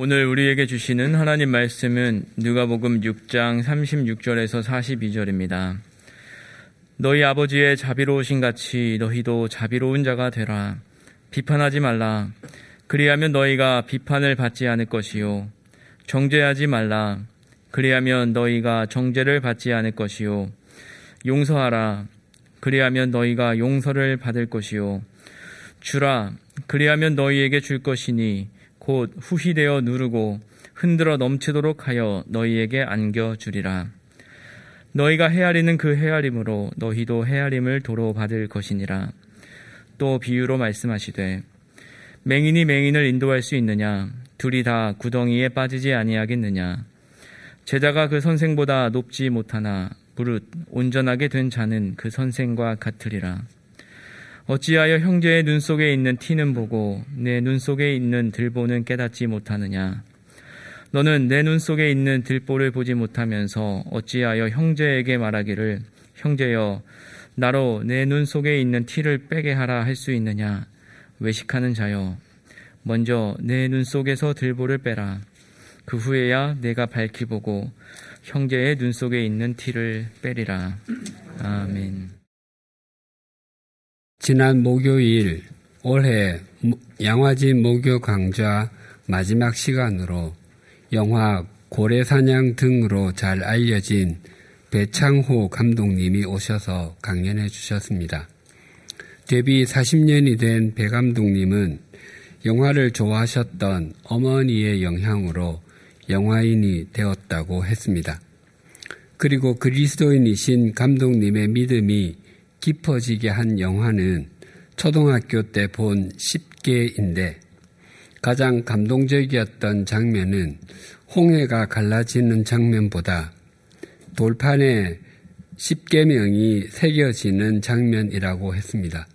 오늘 우리에게 주시는 하나님 말씀은 누가복음 6장 36절에서 42절입니다. 너희 아버지의 자비로우신 같이 너희도 자비로운 자가 되라. 비판하지 말라. 그리하면 너희가 비판을 받지 않을 것이요. 정죄하지 말라. 그리하면 너희가 정죄를 받지 않을 것이요. 용서하라. 그리하면 너희가 용서를 받을 것이요. 주라. 그리하면 너희에게 줄 것이니 곧 후히되어 누르고 흔들어 넘치도록 하여 너희에게 안겨주리라. 너희가 헤아리는 그 헤아림으로 너희도 헤아림을 도로 받을 것이니라. 또 비유로 말씀하시되 맹인이 맹인을 인도할 수 있느냐? 둘이 다 구덩이에 빠지지 아니하겠느냐? 제자가 그 선생보다 높지 못하나 무릇 온전하게 된 자는 그 선생과 같으리라. 어찌하여 형제의 눈 속에 있는 티는 보고 내 눈 속에 있는 들보는 깨닫지 못하느냐? 너는 내 눈 속에 있는 들보를 보지 못하면서 어찌하여 형제에게 말하기를 형제여 나로 내 눈 속에 있는 티를 빼게 하라 할 수 있느냐? 외식하는 자여 먼저 내 눈 속에서 들보를 빼라. 그 후에야 내가 밝히 보고 형제의 눈 속에 있는 티를 빼리라. 아멘. 지난 목요일 올해 양화진 목요 강좌 마지막 시간으로 영화 고래사냥 등으로 잘 알려진 배창호 감독님이 오셔서 강연해 주셨습니다. 데뷔 40년이 된 배 감독님은 영화를 좋아하셨던 어머니의 영향으로 영화인이 되었다고 했습니다. 그리고 그리스도인이신 감독님의 믿음이 깊어지게 한 영화는 초등학교 때 본 10개인데 가장 감동적이었던 장면은 홍해가 갈라지는 장면보다 돌판에 10개명이 새겨지는 장면이라고 했습니다.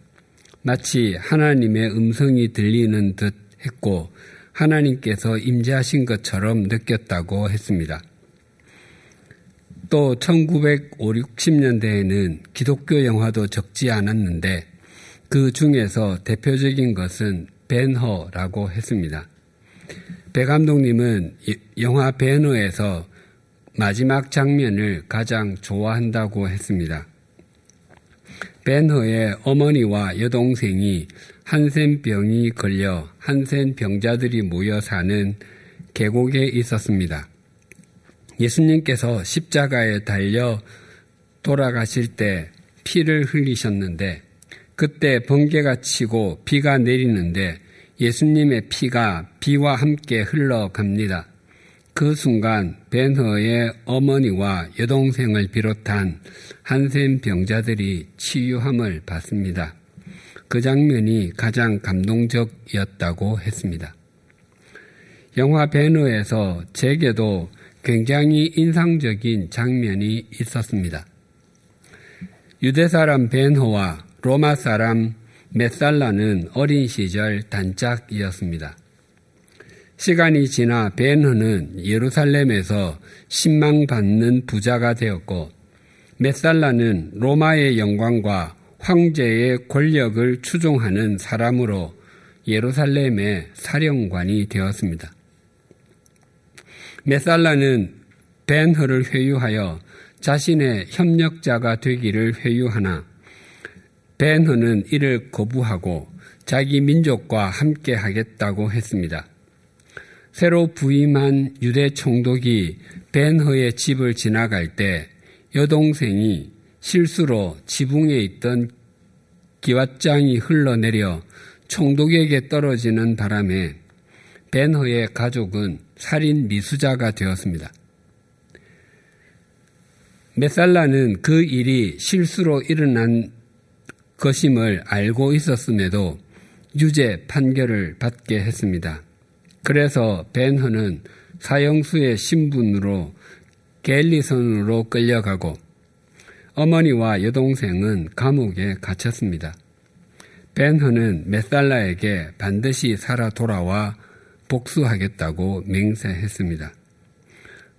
마치 하나님의 음성이 들리는 듯 했고 하나님께서 임재하신 것처럼 느꼈다고 했습니다. 또 1950, 60년대에는 기독교 영화도 적지 않았는데 그 중에서 대표적인 것은 벤허라고 했습니다. 배 감독님은 영화 벤허에서 마지막 장면을 가장 좋아한다고 했습니다. 벤허의 어머니와 여동생이 한센병이 걸려 한센 병자들이 모여 사는 계곡에 있었습니다. 예수님께서 십자가에 달려 돌아가실 때 피를 흘리셨는데 그때 번개가 치고 비가 내리는데 예수님의 피가 비와 함께 흘러갑니다. 그 순간 벤허의 어머니와 여동생을 비롯한 한센 병자들이 치유함을 받습니다. 그 장면이 가장 감동적이었다고 했습니다. 영화 벤허에서 제게도 굉장히 인상적인 장면이 있었습니다. 유대 사람 벤호와 로마 사람 메살라는 어린 시절 단짝이었습니다. 시간이 지나 벤허는 예루살렘에서 신망받는 부자가 되었고 메살라는 로마의 영광과 황제의 권력을 추종하는 사람으로 예루살렘의 사령관이 되었습니다. 메살라는 벤허를 회유하여 자신의 협력자가 되기를 회유하나 벤허는 이를 거부하고 자기 민족과 함께 하겠다고 했습니다. 새로 부임한 유대 총독이 벤허의 집을 지나갈 때 여동생이 실수로 지붕에 있던 기왓장이 흘러내려 총독에게 떨어지는 바람에 벤허의 가족은 살인 미수자가 되었습니다. 메살라는 그 일이 실수로 일어난 것임을 알고 있었음에도 유죄 판결을 받게 했습니다. 그래서 벤허는 사형수의 신분으로 갤리선으로 끌려가고 어머니와 여동생은 감옥에 갇혔습니다. 벤허는 메살라에게 반드시 살아 돌아와 복수하겠다고 맹세했습니다.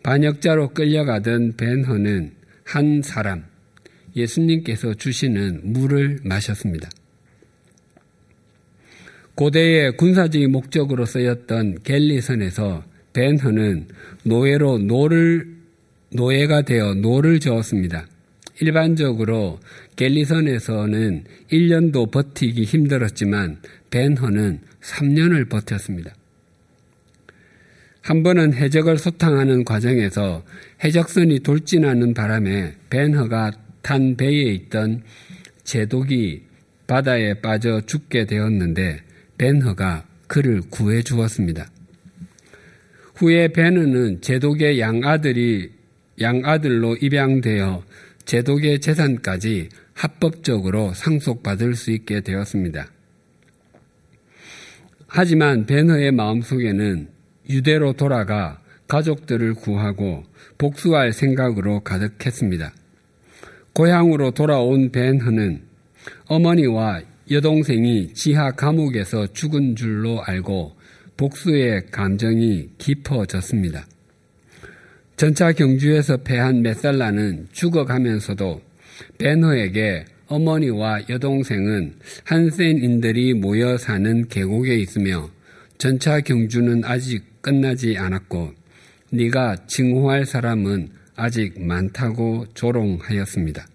반역자로 끌려가던 벤허는 한 사람, 예수님께서 주시는 물을 마셨습니다. 고대의 군사적인 목적으로 쓰였던 갤리선에서 벤허는 노예로 노를 노예가 되어 노를 저었습니다. 일반적으로 갤리선에서는 1년도 버티기 힘들었지만 벤허는 3년을 버텼습니다. 한 번은 해적을 소탕하는 과정에서 해적선이 돌진하는 바람에 벤허가 탄 배에 있던 제독이 바다에 빠져 죽게 되었는데 벤허가 그를 구해 주었습니다. 후에 벤허는 제독의 양아들이 양아들로 입양되어 제독의 재산까지 합법적으로 상속받을 수 있게 되었습니다. 하지만 벤허의 마음속에는 유대로 돌아가 가족들을 구하고 복수할 생각으로 가득했습니다. 고향으로 돌아온 벤허는 어머니와 여동생이 지하 감옥에서 죽은 줄로 알고 복수의 감정이 깊어졌습니다. 전차 경주에서 패한 메살라는 죽어가면서도 벤허에게 어머니와 여동생은 한센인들이 모여 사는 계곡에 있으며 전차 경주는 아직 끝나지 않았고 네가 증오할 사람은 아직 많다고 조롱하였습니다.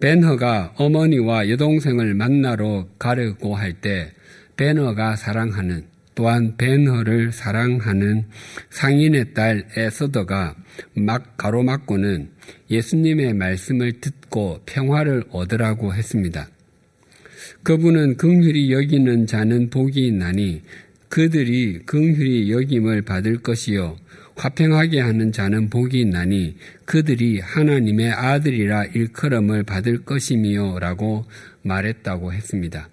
벤허가 어머니와 여동생을 만나러 가려고 할 때 벤허가 사랑하는 또한 벤허를 사랑하는 상인의 딸 에서더가 막 가로막고는 예수님의 말씀을 듣고 평화를 얻으라고 했습니다. 그분은 긍휼히 여기는 자는 복이 있나니 그들이 긍휼히 여김을 받을 것이요 화평하게 하는 자는 복이 있나니 그들이 하나님의 아들이라 일컬음을 받을 것이미요라고 말했다고 했습니다.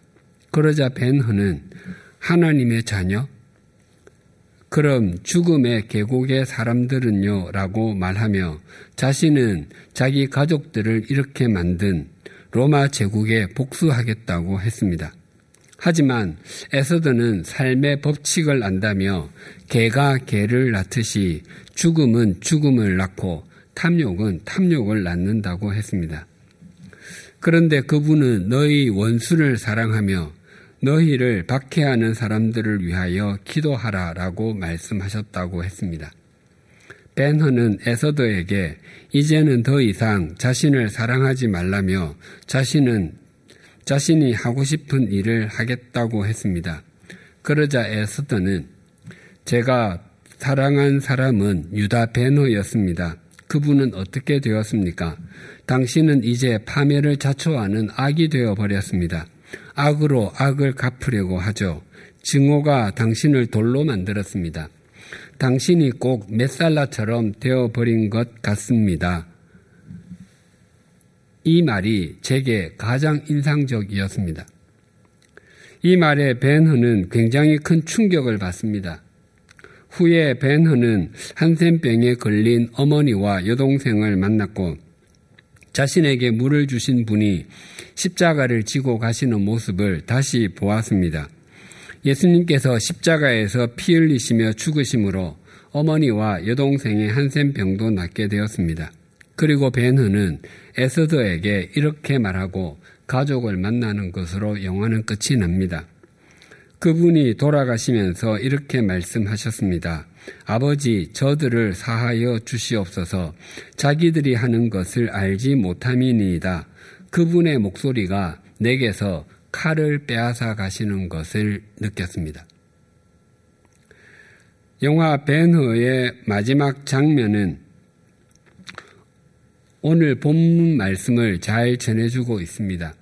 그러자 벤허는 하나님의 자녀? 그럼 죽음의 계곡의 사람들은요? 라고 말하며 자신은 자기 가족들을 이렇게 만든 로마 제국에 복수하겠다고 했습니다. 하지만 에서드는 삶의 법칙을 안다며 개가 개를 낳듯이 죽음은 죽음을 낳고 탐욕은 탐욕을 낳는다고 했습니다. 그런데 그분은 너희 원수를 사랑하며 너희를 박해하는 사람들을 위하여 기도하라 라고 말씀하셨다고 했습니다. 벤허는 에서더에게 이제는 더 이상 자신을 사랑하지 말라며 자신은 자신이 하고 싶은 일을 하겠다고 했습니다. 그러자 에스더는 제가 사랑한 사람은 유다 베노였습니다. 그분은 어떻게 되었습니까? 당신은 이제 파멸을 자초하는 악이 되어 버렸습니다. 악으로 악을 갚으려고 하죠. 증오가 당신을 돌로 만들었습니다. 당신이 꼭 메살라처럼 되어버린 것 같습니다. 이 말이 제게 가장 인상적이었습니다. 이 말에 벤허는 굉장히 큰 충격을 받습니다. 후에 벤허는 한센병에 걸린 어머니와 여동생을 만났고 자신에게 물을 주신 분이 십자가를 지고 가시는 모습을 다시 보았습니다. 예수님께서 십자가에서 피 흘리시며 죽으심으로 어머니와 여동생의 한센병도 낫게 되었습니다. 그리고 벤허는 에스더에게 이렇게 말하고 가족을 만나는 것으로 영화는 끝이 납니다. 그분이 돌아가시면서 이렇게 말씀하셨습니다. 아버지, 저들을 사하여 주시옵소서 자기들이 하는 것을 알지 못함이니이다. 그분의 목소리가 내게서 칼을 빼앗아 가시는 것을 느꼈습니다. 영화 벤허의 마지막 장면은 오늘 본문 말씀을 잘 전해주고 있습니다.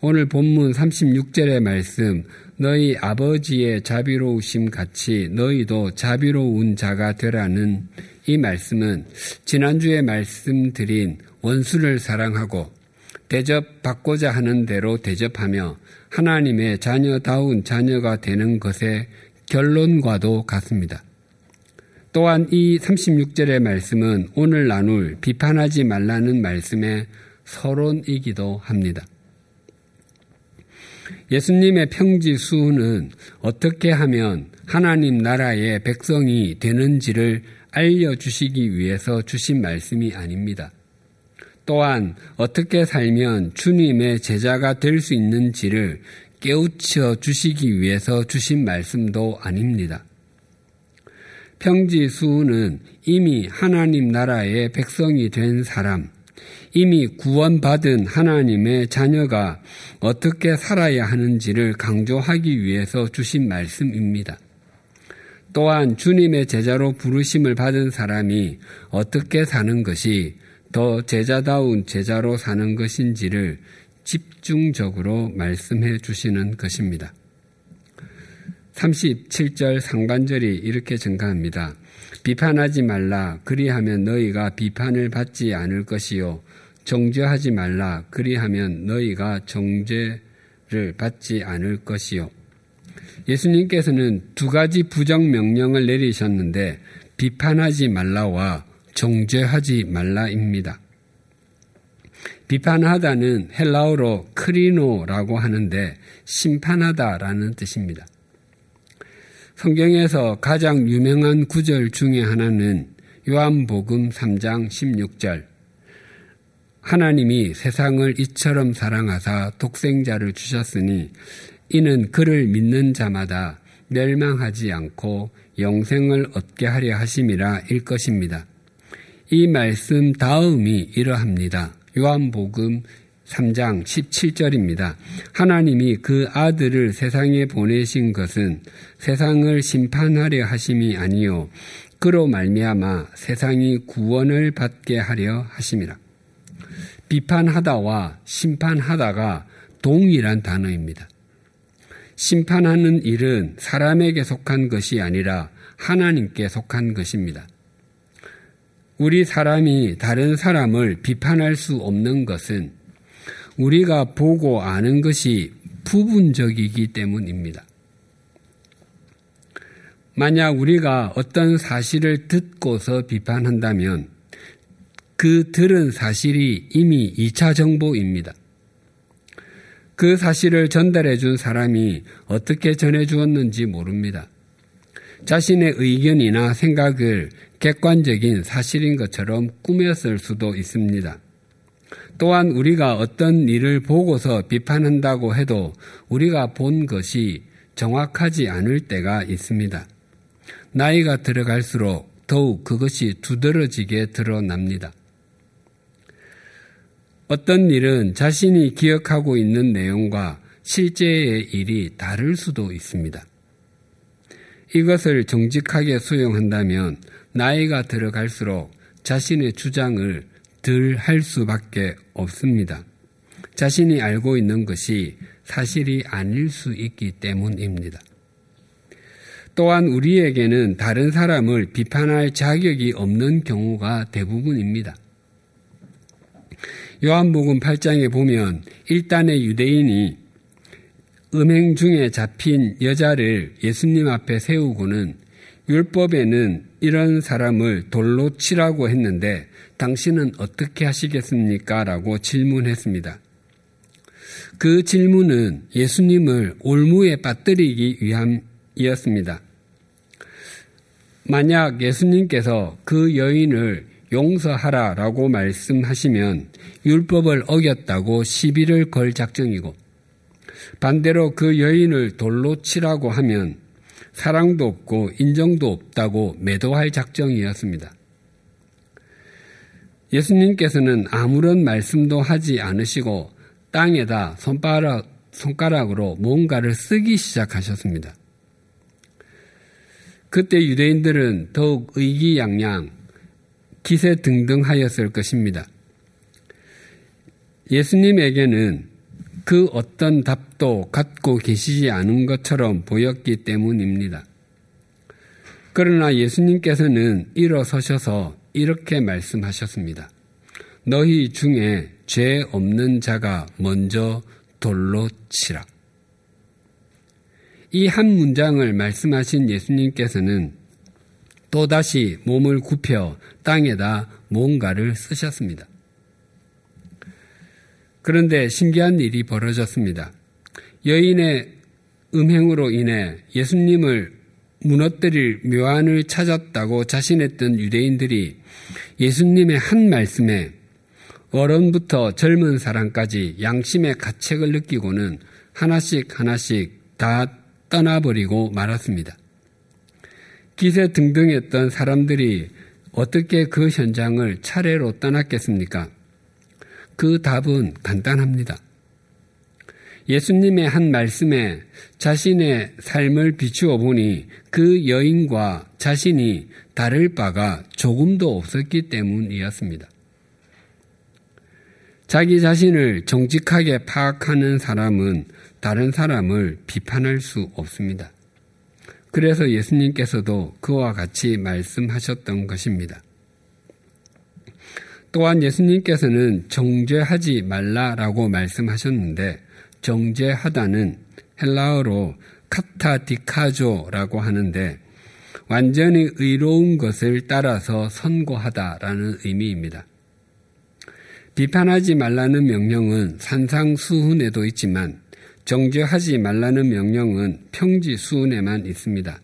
오늘 본문 36절의 말씀, 너희 아버지의 자비로우심 같이 너희도 자비로운 자가 되라는 이 말씀은 지난주에 말씀드린 원수를 사랑하고 대접받고자 하는 대로 대접하며 하나님의 자녀다운 자녀가 되는 것의 결론과도 같습니다. 또한 이 36절의 말씀은 오늘 나눌 비판하지 말라는 말씀의 서론이기도 합니다. 예수님의 평지수는 어떻게 하면 하나님 나라의 백성이 되는지를 알려주시기 위해서 주신 말씀이 아닙니다. 또한 어떻게 살면 주님의 제자가 될 수 있는지를 깨우쳐 주시기 위해서 주신 말씀도 아닙니다. 평지수는 이미 하나님 나라의 백성이 된 사람, 이미 구원받은 하나님의 자녀가 어떻게 살아야 하는지를 강조하기 위해서 주신 말씀입니다. 또한 주님의 제자로 부르심을 받은 사람이 어떻게 사는 것이 더 제자다운 제자로 사는 것인지를 집중적으로 말씀해 주시는 것입니다. 37절 상반절이 이렇게 증가합니다. 비판하지 말라. 그리하면 너희가 비판을 받지 않을 것이요. 정죄하지 말라. 그리하면 너희가 정죄를 받지 않을 것이요. 예수님께서는 두 가지 부정 명령을 내리셨는데 비판하지 말라와 정죄하지 말라입니다. 비판하다는 헬라어로 크리노라고 하는데 심판하다라는 뜻입니다. 성경에서 가장 유명한 구절 중의 하나는 요한복음 3장 16절 하나님이 세상을 이처럼 사랑하사 독생자를 주셨으니 이는 그를 믿는 자마다 멸망하지 않고 영생을 얻게 하려 하심이라 일 것입니다. 이 말씀 다음이 이러합니다. 요한복음 3장 17절입니다. 하나님이 그 아들을 세상에 보내신 것은 세상을 심판하려 하심이 아니요 그로 말미암아 세상이 구원을 받게 하려 하심이라. 비판하다와 심판하다가 동일한 단어입니다. 심판하는 일은 사람에게 속한 것이 아니라 하나님께 속한 것입니다. 우리 사람이 다른 사람을 비판할 수 없는 것은 우리가 보고 아는 것이 부분적이기 때문입니다. 만약 우리가 어떤 사실을 듣고서 비판한다면 그 들은 사실이 이미 2차 정보입니다. 그 사실을 전달해 준 사람이 어떻게 전해 주었는지 모릅니다. 자신의 의견이나 생각을 객관적인 사실인 것처럼 꾸몄을 수도 있습니다. 또한 우리가 어떤 일을 보고서 비판한다고 해도 우리가 본 것이 정확하지 않을 때가 있습니다. 나이가 들어갈수록 더욱 그것이 두드러지게 드러납니다. 어떤 일은 자신이 기억하고 있는 내용과 실제의 일이 다를 수도 있습니다. 이것을 정직하게 수용한다면 나이가 들어갈수록 자신의 주장을 덜 할 수밖에 없습니다. 자신이 알고 있는 것이 사실이 아닐 수 있기 때문입니다. 또한 우리에게는 다른 사람을 비판할 자격이 없는 경우가 대부분입니다. 요한복음 8장에 보면 일단의 유대인이 음행 중에 잡힌 여자를 예수님 앞에 세우고는 율법에는 이런 사람을 돌로 치라고 했는데 당신은 어떻게 하시겠습니까? 라고 질문했습니다. 그 질문은 예수님을 올무에 빠뜨리기 위함이었습니다. 만약 예수님께서 그 여인을 용서하라 라고 말씀하시면 율법을 어겼다고 시비를 걸 작정이고 반대로 그 여인을 돌로 치라고 하면 사랑도 없고 인정도 없다고 매도할 작정이었습니다. 예수님께서는 아무런 말씀도 하지 않으시고 땅에다 손가락, 손가락으로 뭔가를 쓰기 시작하셨습니다. 그때 유대인들은 더욱 의기양양, 기세 등등하였을 것입니다. 예수님에게는 그 어떤 답도 갖고 계시지 않은 것처럼 보였기 때문입니다. 그러나 예수님께서는 일어서셔서 이렇게 말씀하셨습니다. 너희 중에 죄 없는 자가 먼저 돌로 치라. 이 한 문장을 말씀하신 예수님께서는 또다시 몸을 굽혀 땅에다 뭔가를 쓰셨습니다. 그런데 신기한 일이 벌어졌습니다. 여인의 음행으로 인해 예수님을 무너뜨릴 묘안을 찾았다고 자신했던 유대인들이 예수님의 한 말씀에 어른부터 젊은 사람까지 양심의 가책을 느끼고는 하나씩 하나씩 다 떠나버리고 말았습니다. 기세 등등했던 사람들이 어떻게 그 현장을 차례로 떠났겠습니까? 그 답은 간단합니다. 예수님의 한 말씀에 자신의 삶을 비추어 보니 그 여인과 자신이 다를 바가 조금도 없었기 때문이었습니다. 자기 자신을 정직하게 파악하는 사람은 다른 사람을 비판할 수 없습니다. 그래서 예수님께서도 그와 같이 말씀하셨던 것입니다. 또한 예수님께서는 정죄하지 말라라고 말씀하셨는데 정죄하다는 헬라어로 카타디카조라고 하는데 완전히 의로운 것을 따라서 선고하다라는 의미입니다. 비판하지 말라는 명령은 산상수훈에도 있지만 정죄하지 말라는 명령은 평지수훈에만 있습니다.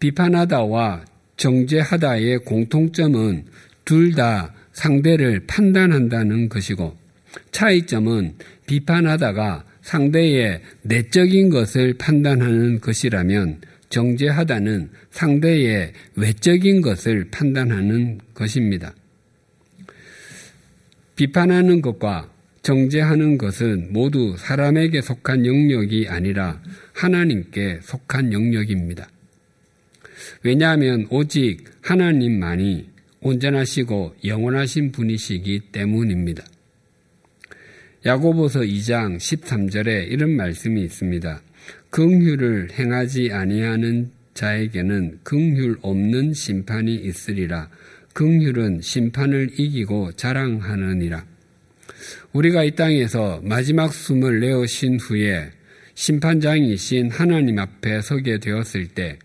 비판하다와 정죄하다의 공통점은 둘 다 상대를 판단한다는 것이고 차이점은 비판하다가 상대의 내적인 것을 판단하는 것이라면 정죄하다는 상대의 외적인 것을 판단하는 것입니다. 비판하는 것과 정죄하는 것은 모두 사람에게 속한 영역이 아니라 하나님께 속한 영역입니다. 왜냐하면 오직 하나님만이 온전하시고 영원하신 분이시기 때문입니다. 야고보서 2장 13절에 이런 말씀이 있습니다. 긍휼을 행하지 아니하는 자에게는 긍휼 없는 심판이 있으리라. 긍휼은 심판을 이기고 자랑하느니라. 우리가 이 땅에서 마지막 숨을 내어 신 후에 심판장이신 하나님 앞에 서게 되었을 때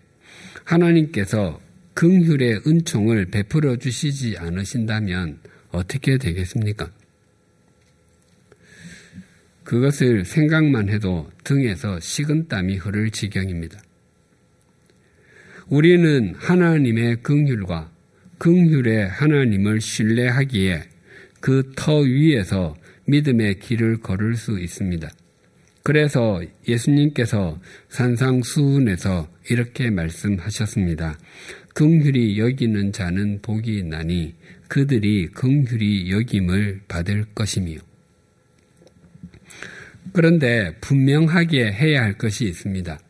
하나님께서 긍휼의 은총을 베풀어 주시지 않으신다면 어떻게 되겠습니까? 그것을 생각만 해도 등에서 식은땀이 흐를 지경입니다. 우리는 하나님의 긍휼과 긍휼의 하나님을 신뢰하기에 그 터 위에서 믿음의 길을 걸을 수 있습니다. 그래서 예수님께서 산상수훈에서 이렇게 말씀하셨습니다. 긍휼히 여기는 자는 복이 나니 그들이 긍휼히 여김을 받을 것이며 그런데 분명하게 해야 할 것이 있습니다.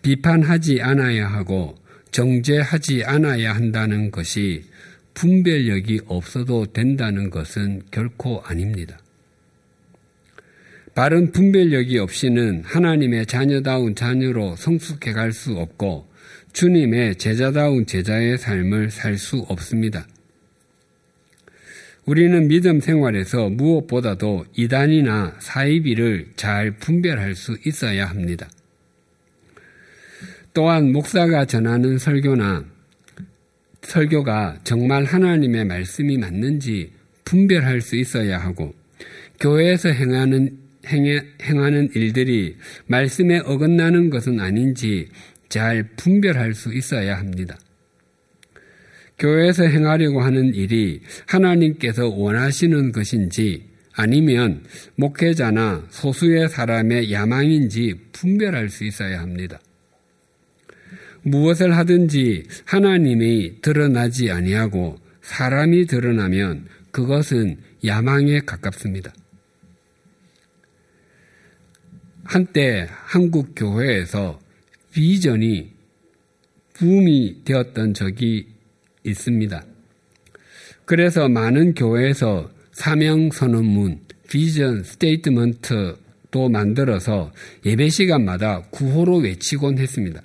비판하지 않아야 하고 정죄하지 않아야 한다는 것이 분별력이 없어도 된다는 것은 결코 아닙니다. 바른 분별력이 없이는 하나님의 자녀다운 자녀로 성숙해 갈 수 없고 주님의 제자다운 제자의 삶을 살 수 없습니다. 우리는 믿음 생활에서 무엇보다도 이단이나 사이비를 잘 분별할 수 있어야 합니다. 또한 목사가 전하는 설교나 설교가 정말 하나님의 말씀이 맞는지 분별할 수 있어야 하고 교회에서 행하는 행하는 일들이 말씀에 어긋나는 것은 아닌지 잘 분별할 수 있어야 합니다. 교회에서 행하려고 하는 일이 하나님께서 원하시는 것인지 아니면 목회자나 소수의 사람의 야망인지 분별할 수 있어야 합니다. 무엇을 하든지 하나님이 드러나지 아니하고 사람이 드러나면 그것은 야망에 가깝습니다. 한때 한국 교회에서 비전이 붐이 되었던 적이 있습니다. 그래서 많은 교회에서 사명 선언문, 비전 스테이트먼트도 만들어서 예배 시간마다 구호로 외치곤 했습니다.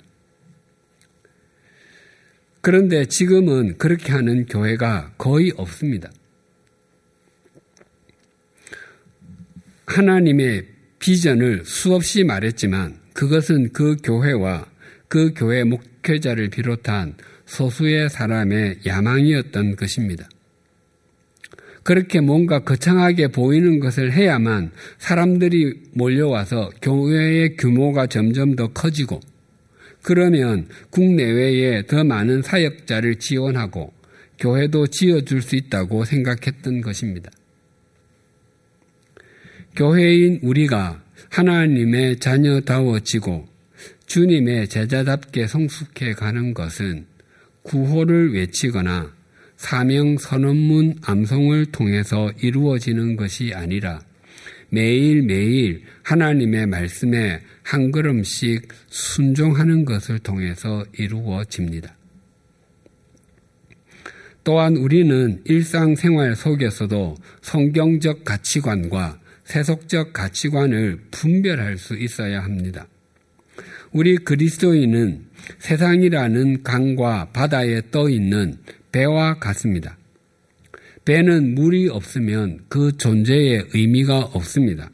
그런데 지금은 그렇게 하는 교회가 거의 없습니다. 하나님의 비전을 수없이 말했지만 그것은 그 교회와 그 교회 목회자를 비롯한 소수의 사람의 야망이었던 것입니다. 그렇게 뭔가 거창하게 보이는 것을 해야만 사람들이 몰려와서 교회의 규모가 점점 더 커지고 그러면 국내외에 더 많은 사역자를 지원하고 교회도 지어줄 수 있다고 생각했던 것입니다. 교회인 우리가 하나님의 자녀다워지고 주님의 제자답게 성숙해 가는 것은 구호를 외치거나 사명 선언문 암송을 통해서 이루어지는 것이 아니라 매일매일 하나님의 말씀에 한 걸음씩 순종하는 것을 통해서 이루어집니다. 또한 우리는 일상생활 속에서도 성경적 가치관과 세속적 가치관을 분별할 수 있어야 합니다. 우리 그리스도인은 세상이라는 강과 바다에 떠 있는 배와 같습니다. 배는 물이 없으면 그 존재의 의미가 없습니다.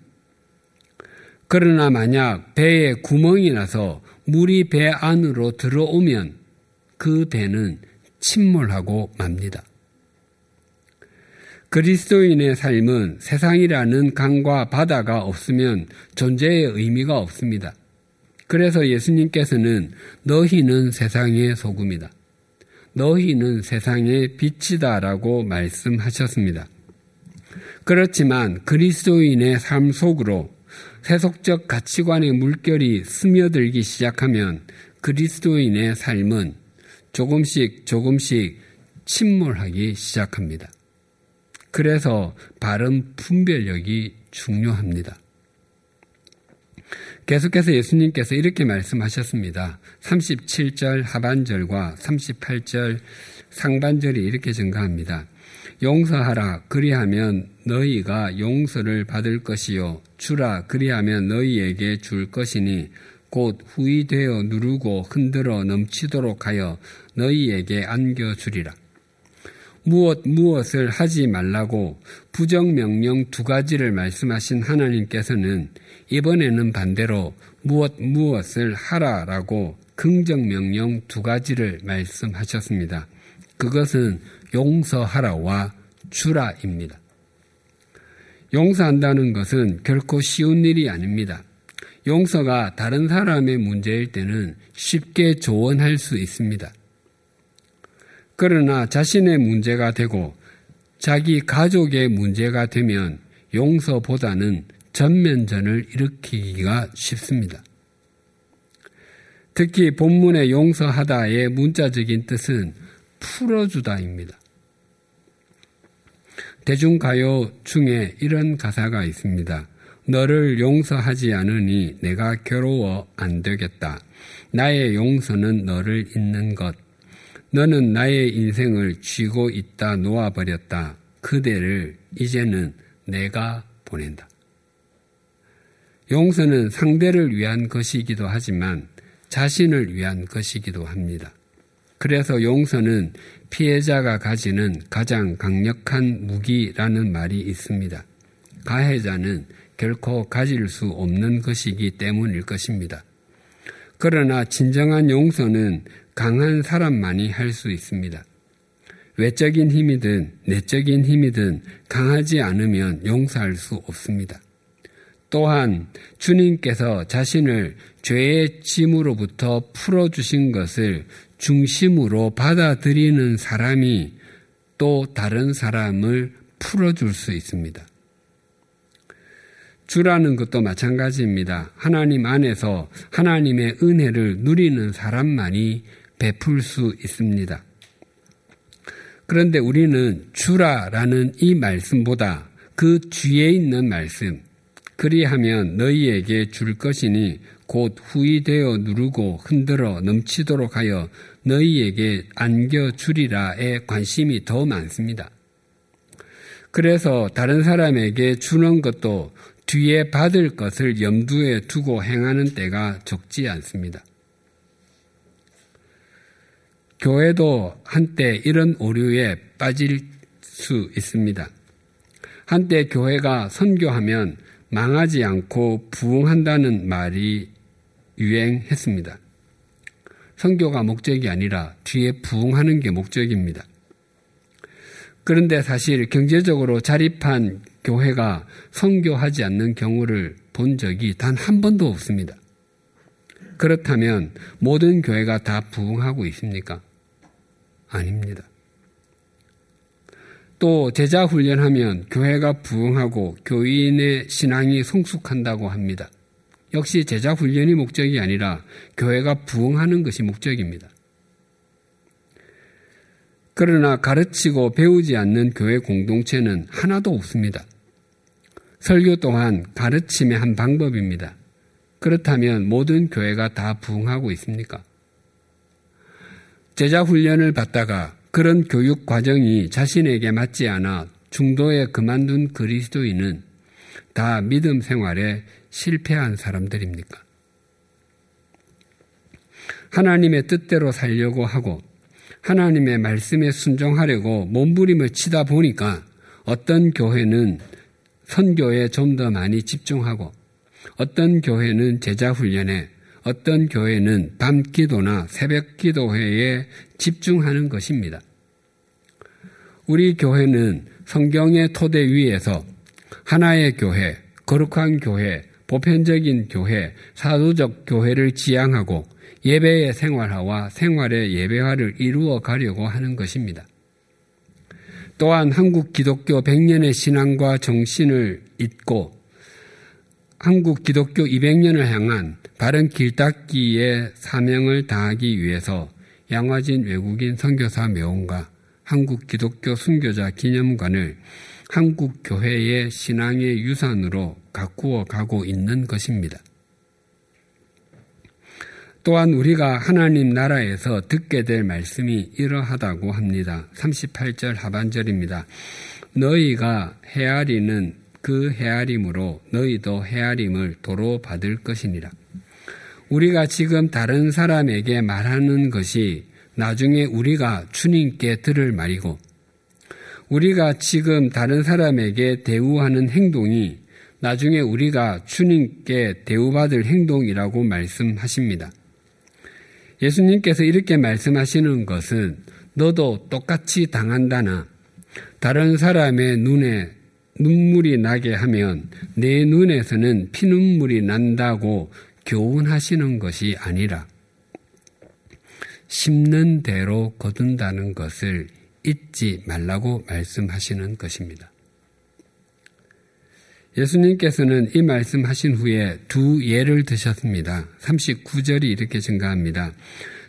그러나 만약 배에 구멍이 나서 물이 배 안으로 들어오면 그 배는 침몰하고 맙니다. 그리스도인의 삶은 세상이라는 강과 바다가 없으면 존재의 의미가 없습니다. 그래서 예수님께서는 너희는 세상의 소금이다. 너희는 세상의 빛이다라고 말씀하셨습니다. 그렇지만 그리스도인의 삶 속으로 세속적 가치관의 물결이 스며들기 시작하면 그리스도인의 삶은 조금씩 조금씩 침몰하기 시작합니다. 그래서 바른 분별력이 중요합니다. 계속해서 예수님께서 이렇게 말씀하셨습니다. 37절 하반절과 38절 상반절이 이렇게 증가합니다. 용서하라 그리하면 너희가 용서를 받을 것이요 주라 그리하면 너희에게 줄 것이니 곧 후이되어 누르고 흔들어 넘치도록 하여 너희에게 안겨 주리라. 무엇 무엇을 하지 말라고 부정명령 두 가지를 말씀하신 하나님께서는 이번에는 반대로 무엇 무엇을 하라라고 긍정명령 두 가지를 말씀하셨습니다. 그것은 용서하라와 주라입니다. 용서한다는 것은 결코 쉬운 일이 아닙니다. 용서가 다른 사람의 문제일 때는 쉽게 조언할 수 있습니다. 그러나 자신의 문제가 되고 자기 가족의 문제가 되면 용서보다는 전면전을 일으키기가 쉽습니다. 특히 본문의 용서하다의 문자적인 뜻은 풀어주다입니다. 대중가요 중에 이런 가사가 있습니다. 너를 용서하지 않으니 내가 괴로워 안 되겠다. 나의 용서는 너를 잊는 것. 너는 나의 인생을 쥐고 있다 놓아버렸다. 그대를 이제는 내가 보낸다. 용서는 상대를 위한 것이기도 하지만 자신을 위한 것이기도 합니다. 그래서 용서는 피해자가 가지는 가장 강력한 무기라는 말이 있습니다. 가해자는 결코 가질 수 없는 것이기 때문일 것입니다. 그러나 진정한 용서는 강한 사람만이 할 수 있습니다. 외적인 힘이든 내적인 힘이든 강하지 않으면 용서할 수 없습니다. 또한 주님께서 자신을 죄의 짐으로부터 풀어주신 것을 중심으로 받아들이는 사람이 또 다른 사람을 풀어줄 수 있습니다. 주라는 것도 마찬가지입니다. 하나님 안에서 하나님의 은혜를 누리는 사람만이 베풀 수 있습니다. 그런데 우리는 주라라는 이 말씀보다 그 뒤에 있는 말씀, 그리하면 너희에게 줄 것이니 곧 후이되어 누르고 흔들어 넘치도록 하여 너희에게 안겨주리라에 관심이 더 많습니다. 그래서 다른 사람에게 주는 것도 뒤에 받을 것을 염두에 두고 행하는 때가 적지 않습니다. 교회도 한때 이런 오류에 빠질 수 있습니다. 한때 교회가 선교하면 망하지 않고 부흥한다는 말이 유행했습니다. 선교가 목적이 아니라 뒤에 부흥하는 게 목적입니다. 그런데 사실 경제적으로 자립한 교회가 선교하지 않는 경우를 본 적이 단 한 번도 없습니다. 그렇다면 모든 교회가 다 부흥하고 있습니까? 아닙니다. 또 제자 훈련하면 교회가 부흥하고 교인의 신앙이 성숙한다고 합니다. 역시 제자 훈련이 목적이 아니라 교회가 부흥하는 것이 목적입니다. 그러나 가르치고 배우지 않는 교회 공동체는 하나도 없습니다. 설교 또한 가르침의 한 방법입니다. 그렇다면 모든 교회가 다 부흥하고 있습니까? 제자 훈련을 받다가 그런 교육 과정이 자신에게 맞지 않아 중도에 그만둔 그리스도인은 다 믿음 생활에 실패한 사람들입니까? 하나님의 뜻대로 살려고 하고 하나님의 말씀에 순종하려고 몸부림을 치다 보니까 어떤 교회는 선교에 좀 더 많이 집중하고 어떤 교회는 제자 훈련에 어떤 교회는 밤 기도나 새벽 기도회에 집중하는 것입니다. 우리 교회는 성경의 토대 위에서 하나의 교회, 거룩한 교회, 보편적인 교회, 사도적 교회를 지향하고 예배의 생활화와 생활의 예배화를 이루어 가려고 하는 것입니다. 또한 한국 기독교 100년의 신앙과 정신을 잇고 한국 기독교 200년을 향한 바른 길닦기의 사명을 다하기 위해서 양화진 외국인 선교사 묘원과 한국 기독교 순교자 기념관을 한국 교회의 신앙의 유산으로 가꾸어 가고 있는 것입니다. 또한 우리가 하나님 나라에서 듣게 될 말씀이 이러하다고 합니다. 38절 하반절입니다. 너희가 헤아리는 그 헤아림으로 너희도 헤아림을 도로 받을 것이니라. 우리가 지금 다른 사람에게 말하는 것이 나중에 우리가 주님께 들을 말이고 우리가 지금 다른 사람에게 대우하는 행동이 나중에 우리가 주님께 대우받을 행동이라고 말씀하십니다. 예수님께서 이렇게 말씀하시는 것은 너도 똑같이 당한다나 다른 사람의 눈에 눈물이 나게 하면 내 눈에서는 피눈물이 난다고 교훈하시는 것이 아니라 심는 대로 거둔다는 것을 잊지 말라고 말씀하시는 것입니다. 예수님께서는 이 말씀하신 후에 두 예를 드셨습니다. 39절이 이렇게 증가합니다.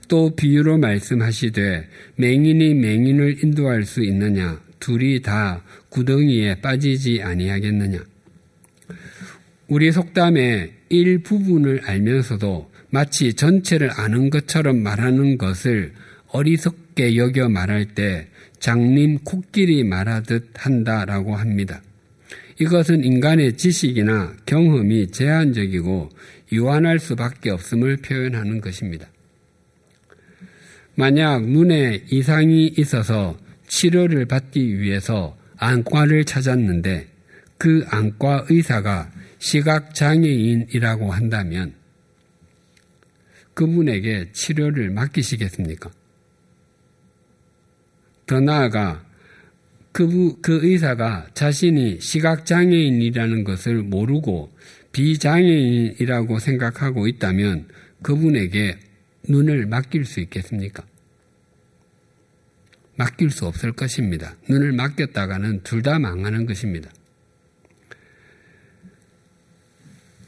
또 비유로 말씀하시되 맹인이 맹인을 인도할 수 있느냐 둘이 다 구덩이에 빠지지 아니하겠느냐 우리 속담에 일부분을 알면서도 마치 전체를 아는 것처럼 말하는 것을 어리석게 여겨 말할 때 장님 코끼리 말하듯 한다라고 합니다. 이것은 인간의 지식이나 경험이 제한적이고 유한할 수밖에 없음을 표현하는 것입니다. 만약 눈에 이상이 있어서 치료를 받기 위해서 안과를 찾았는데 그 안과 의사가 시각장애인이라고 한다면 그분에게 치료를 맡기시겠습니까? 더 나아가 그, 그 의사가 자신이 시각장애인이라는 것을 모르고 비장애인이라고 생각하고 있다면 그분에게 눈을 맡길 수 있겠습니까? 맡길 수 없을 것입니다. 눈을 맡겼다가는 둘 다 망하는 것입니다.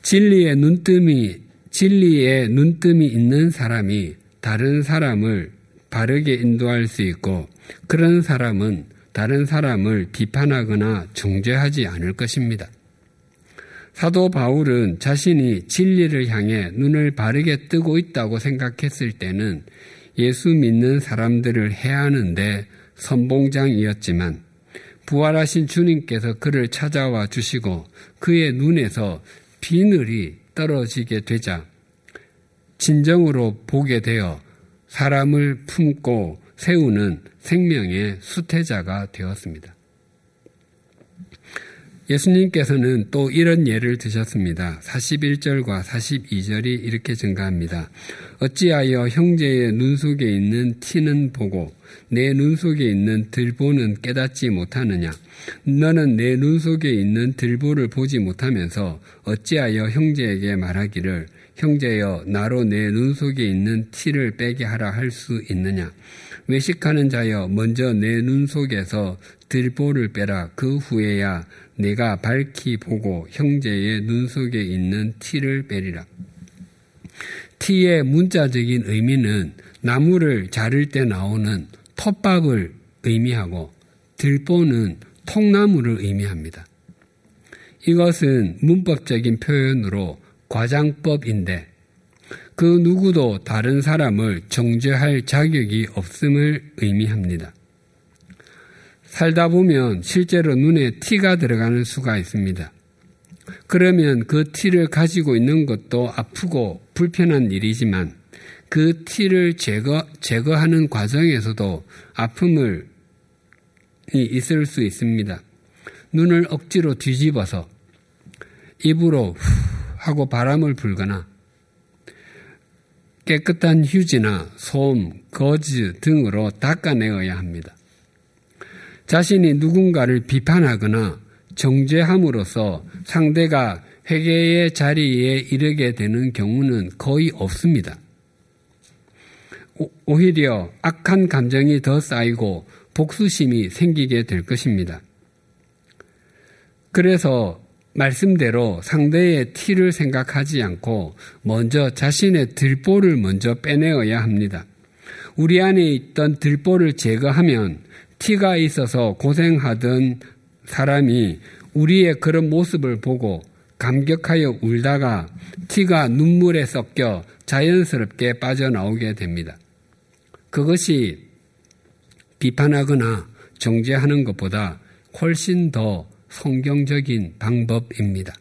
진리의 눈뜸이, 진리의 눈뜸이 있는 사람이 다른 사람을 바르게 인도할 수 있고 그런 사람은 다른 사람을 비판하거나 정죄하지 않을 것입니다. 사도 바울은 자신이 진리를 향해 눈을 바르게 뜨고 있다고 생각했을 때는 예수 믿는 사람들을 해하는데 선봉장이었지만 부활하신 주님께서 그를 찾아와 주시고 그의 눈에서 비늘이 떨어지게 되자 진정으로 보게 되어 사람을 품고 세우는 생명의 수태자가 되었습니다. 예수님께서는 또 이런 예를 드셨습니다. 41절과 42절이 이렇게 증가합니다. 어찌하여 형제의 눈 속에 있는 티는 보고 내 눈 속에 있는 들보는 깨닫지 못하느냐? 너는 내 눈 속에 있는 들보를 보지 못하면서 어찌하여 형제에게 말하기를 형제여 나로 내 눈 속에 있는 티를 빼게 하라 할 수 있느냐? 외식하는 자여 먼저 내 눈 속에서 들보를 빼라 그 후에야 내가 밝히 보고 형제의 눈 속에 있는 티를 빼리라. 티의 문자적인 의미는 나무를 자를 때 나오는 톱밥을 의미하고 들보는 통나무를 의미합니다. 이것은 문법적인 표현으로 과장법인데 그 누구도 다른 사람을 정죄할 자격이 없음을 의미합니다. 살다 보면 실제로 눈에 티가 들어가는 수가 있습니다. 그러면 그 티를 가지고 있는 것도 아프고 불편한 일이지만 그 티를 제거, 제거하는 과정에서도 아픔을 있을 수 있습니다. 눈을 억지로 뒤집어서 입으로 후 하고 바람을 불거나 깨끗한 휴지나 솜, 거즈 등으로 닦아내어야 합니다. 자신이 누군가를 비판하거나 정죄함으로써 상대가 회개의 자리에 이르게 되는 경우는 거의 없습니다. 오히려 악한 감정이 더 쌓이고 복수심이 생기게 될 것입니다. 그래서 말씀대로 상대의 티를 생각하지 않고 먼저 자신의 들보를 먼저 빼내어야 합니다. 우리 안에 있던 들보를 제거하면 티가 있어서 고생하던 사람이 우리의 그런 모습을 보고 감격하여 울다가 티가 눈물에 섞여 자연스럽게 빠져나오게 됩니다. 그것이 비판하거나 정죄하는 것보다 훨씬 더 성경적인 방법입니다.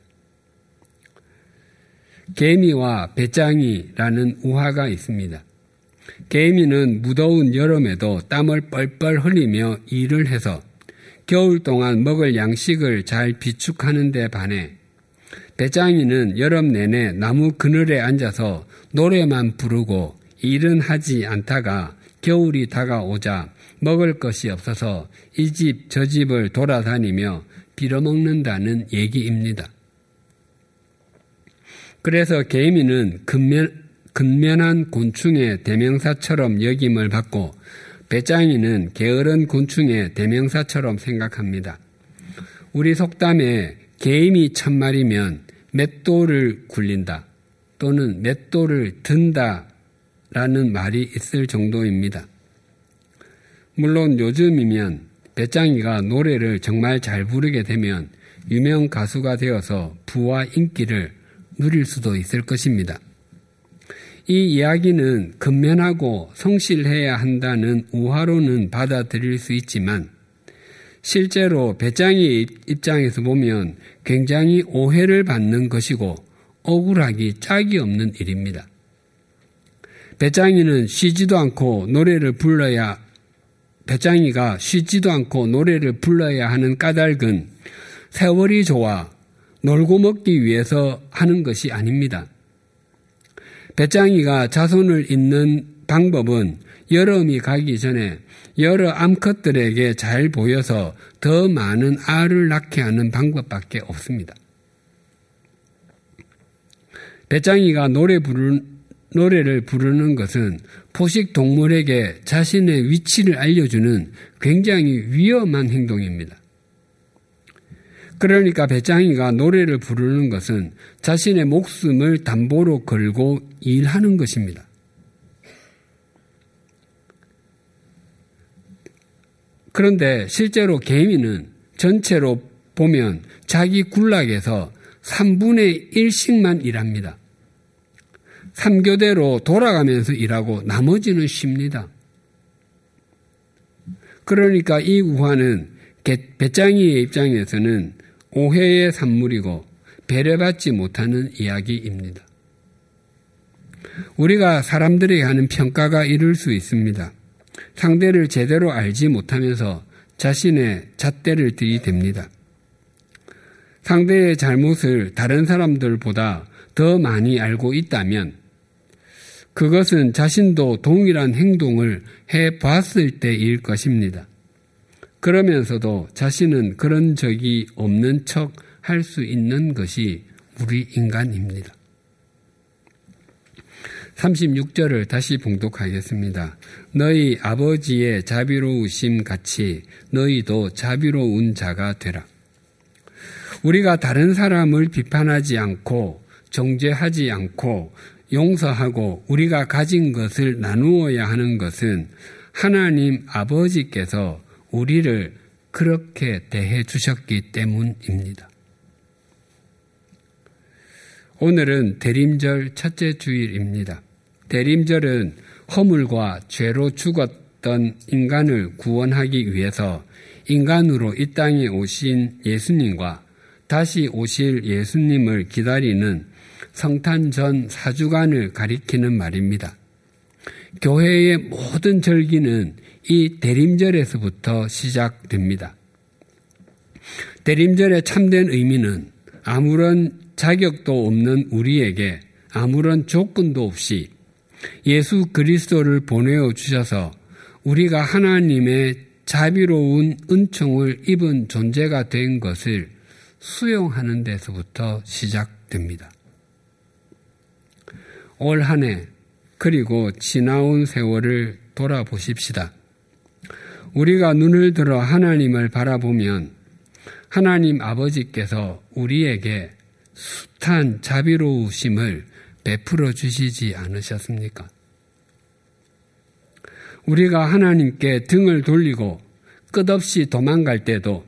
개미와 배짱이라는 우화가 있습니다. 개미는 무더운 여름에도 땀을 뻘뻘 흘리며 일을 해서 겨울 동안 먹을 양식을 잘 비축하는 데 반해 배짱이는 여름 내내 나무 그늘에 앉아서 노래만 부르고 일은 하지 않다가 겨울이 다가오자 먹을 것이 없어서 이 집 저 집을 돌아다니며 빌어먹는다는 얘기입니다. 그래서 개미는 근면, 근면한 곤충의 대명사처럼 여김을 받고 배짱이는 게으른 곤충의 대명사처럼 생각합니다. 우리 속담에 개임이 천말이면 맷돌을 굴린다 또는 맷돌을 든다 라는 말이 있을 정도입니다. 물론 요즘이면 배짱이가 노래를 정말 잘 부르게 되면 유명 가수가 되어서 부와 인기를 누릴 수도 있을 것입니다. 이 이야기는 근면하고 성실해야 한다는 우화로는 받아들일 수 있지만 실제로 배짱이 입장에서 보면 굉장히 오해를 받는 것이고 억울하기 짝이 없는 일입니다. 배짱이는 쉬지도 않고 노래를 불러야 배짱이가 쉬지도 않고 노래를 불러야 하는 까닭은 세월이 좋아 놀고 먹기 위해서 하는 것이 아닙니다. 배짱이가 자손을 잇는 방법은 여름이 가기 전에 여러 암컷들에게 잘 보여서 더 많은 알을 낳게 하는 방법밖에 없습니다. 배짱이가 노래 부르는 노래를 부르는 것은 포식 동물에게 자신의 위치를 알려주는 굉장히 위험한 행동입니다. 그러니까 배짱이가 노래를 부르는 것은 자신의 목숨을 담보로 걸고 일하는 것입니다. 그런데 실제로 개미는 전체로 보면 자기 군락에서 3분의 1씩만 일합니다. 3교대로 돌아가면서 일하고 나머지는 쉽니다. 그러니까 이 우화는 배짱이의 입장에서는 오해의 산물이고 배려받지 못하는 이야기입니다. 우리가 사람들에게 하는 평가가 이럴 수 있습니다. 상대를 제대로 알지 못하면서 자신의 잣대를 들이댑니다. 상대의 잘못을 다른 사람들보다 더 많이 알고 있다면 그것은 자신도 동일한 행동을 해 봤을 때일 것입니다. 그러면서도 자신은 그런 적이 없는 척 할 수 있는 것이 우리 인간입니다. 36절을 다시 봉독하겠습니다. 너희 아버지의 자비로우심 같이 너희도 자비로운 자가 되라. 우리가 다른 사람을 비판하지 않고 정죄하지 않고 용서하고 우리가 가진 것을 나누어야 하는 것은 하나님 아버지께서 우리를 그렇게 대해 주셨기 때문입니다. 오늘은 대림절 첫째 주일입니다. 대림절은 허물과 죄로 죽었던 인간을 구원하기 위해서 인간으로 이 땅에 오신 예수님과 다시 오실 예수님을 기다리는 성탄 전 4주간을 가리키는 말입니다. 교회의 모든 절기는 이 대림절에서부터 시작됩니다. 대림절의 참된 의미는 아무런 자격도 없는 우리에게 아무런 조건도 없이 예수 그리스도를 보내어 주셔서 우리가 하나님의 자비로운 은총을 입은 존재가 된 것을 수용하는 데서부터 시작됩니다. 올 한 해 그리고 지나온 세월을 돌아보십시다. 우리가 눈을 들어 하나님을 바라보면 하나님 아버지께서 우리에게 숱한 자비로우심을 베풀어 주시지 않으셨습니까? 우리가 하나님께 등을 돌리고 끝없이 도망갈 때도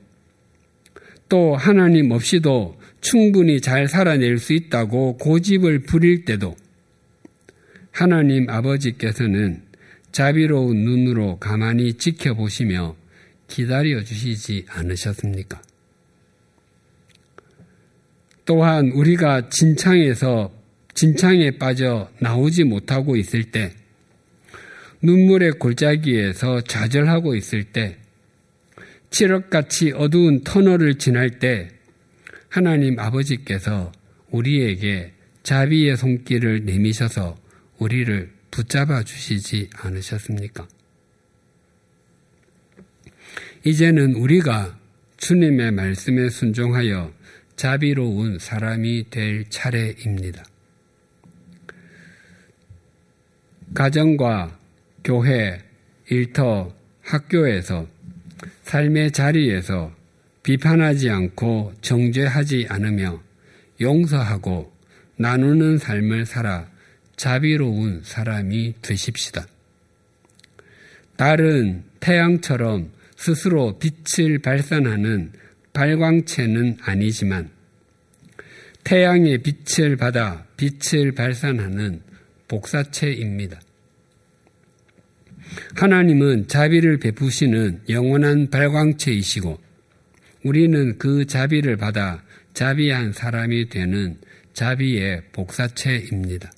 또 하나님 없이도 충분히 잘 살아낼 수 있다고 고집을 부릴 때도 하나님 아버지께서는 자비로운 눈으로 가만히 지켜보시며 기다려 주시지 않으셨습니까? 또한 우리가 진창에서 진창에 빠져 나오지 못하고 있을 때, 눈물의 골짜기에서 좌절하고 있을 때, 칠흑같이 어두운 터널을 지날 때, 하나님 아버지께서 우리에게 자비의 손길을 내미셔서 우리를 붙잡아 주시지 않으셨습니까? 이제는 우리가 주님의 말씀에 순종하여 자비로운 사람이 될 차례입니다. 가정과 교회, 일터, 학교에서 삶의 자리에서 비판하지 않고 정죄하지 않으며 용서하고 나누는 삶을 살아 자비로운 사람이 되십시다. 달은 태양처럼 스스로 빛을 발산하는 발광체는 아니지만 태양의 빛을 받아 빛을 발산하는 복사체입니다. 하나님은 자비를 베푸시는 영원한 발광체이시고 우리는 그 자비를 받아 자비한 사람이 되는 자비의 복사체입니다.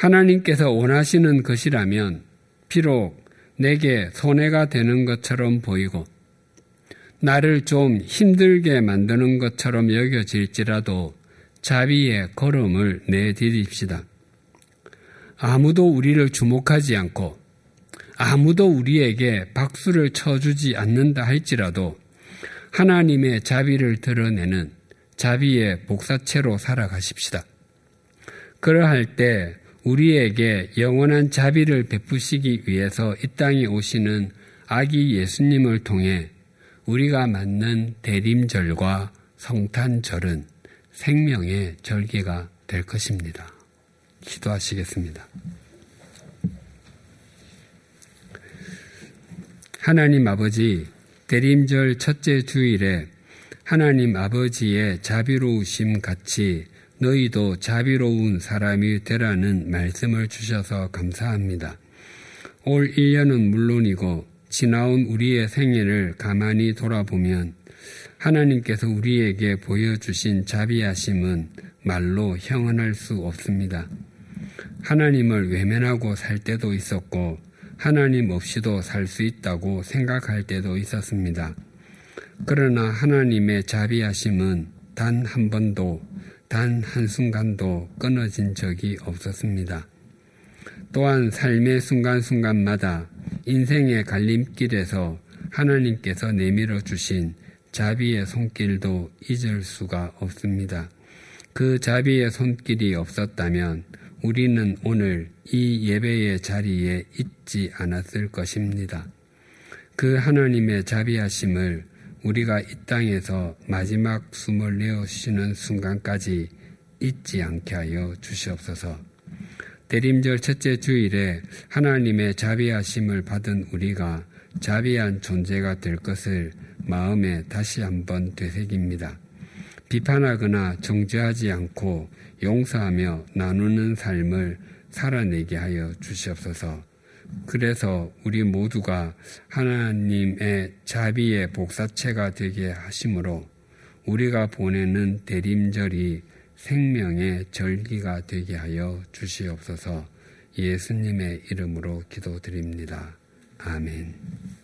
하나님께서 원하시는 것이라면 비록 내게 손해가 되는 것처럼 보이고 나를 좀 힘들게 만드는 것처럼 여겨질지라도 자비의 걸음을 내디딥시다. 아무도 우리를 주목하지 않고 아무도 우리에게 박수를 쳐주지 않는다 할지라도 하나님의 자비를 드러내는 자비의 복사체로 살아가십시다. 그러할 때 우리에게 영원한 자비를 베푸시기 위해서 이 땅에 오시는 아기 예수님을 통해 우리가 맞는 대림절과 성탄절은 생명의 절기가 될 것입니다. 기도하시겠습니다. 하나님 아버지, 대림절 첫째 주일에 하나님 아버지의 자비로우심 같이 너희도 자비로운 사람이 되라는 말씀을 주셔서 감사합니다. 올 1년은 물론이고 지나온 우리의 생애를 가만히 돌아보면 하나님께서 우리에게 보여주신 자비하심은 말로 형언할 수 없습니다. 하나님을 외면하고 살 때도 있었고 하나님 없이도 살 수 있다고 생각할 때도 있었습니다. 그러나 하나님의 자비하심은 단 한 번도 단 한순간도 끊어진 적이 없었습니다. 또한 삶의 순간순간마다 인생의 갈림길에서 하나님께서 내밀어 주신 자비의 손길도 잊을 수가 없습니다. 그 자비의 손길이 없었다면 우리는 오늘 이 예배의 자리에 있지 않았을 것입니다. 그 하나님의 자비하심을 우리가 이 땅에서 마지막 숨을 내어쉬는 순간까지 잊지 않게 하여 주시옵소서. 대림절 첫째 주일에 하나님의 자비하심을 받은 우리가 자비한 존재가 될 것을 마음에 다시 한번 되새깁니다. 비판하거나 정죄하지 않고 용서하며 나누는 삶을 살아내게 하여 주시옵소서. 그래서 우리 모두가 하나님의 자비의 복사체가 되게 하심으로 우리가 보내는 대림절이 생명의 절기가 되게 하여 주시옵소서 예수님의 이름으로 기도드립니다. 아멘.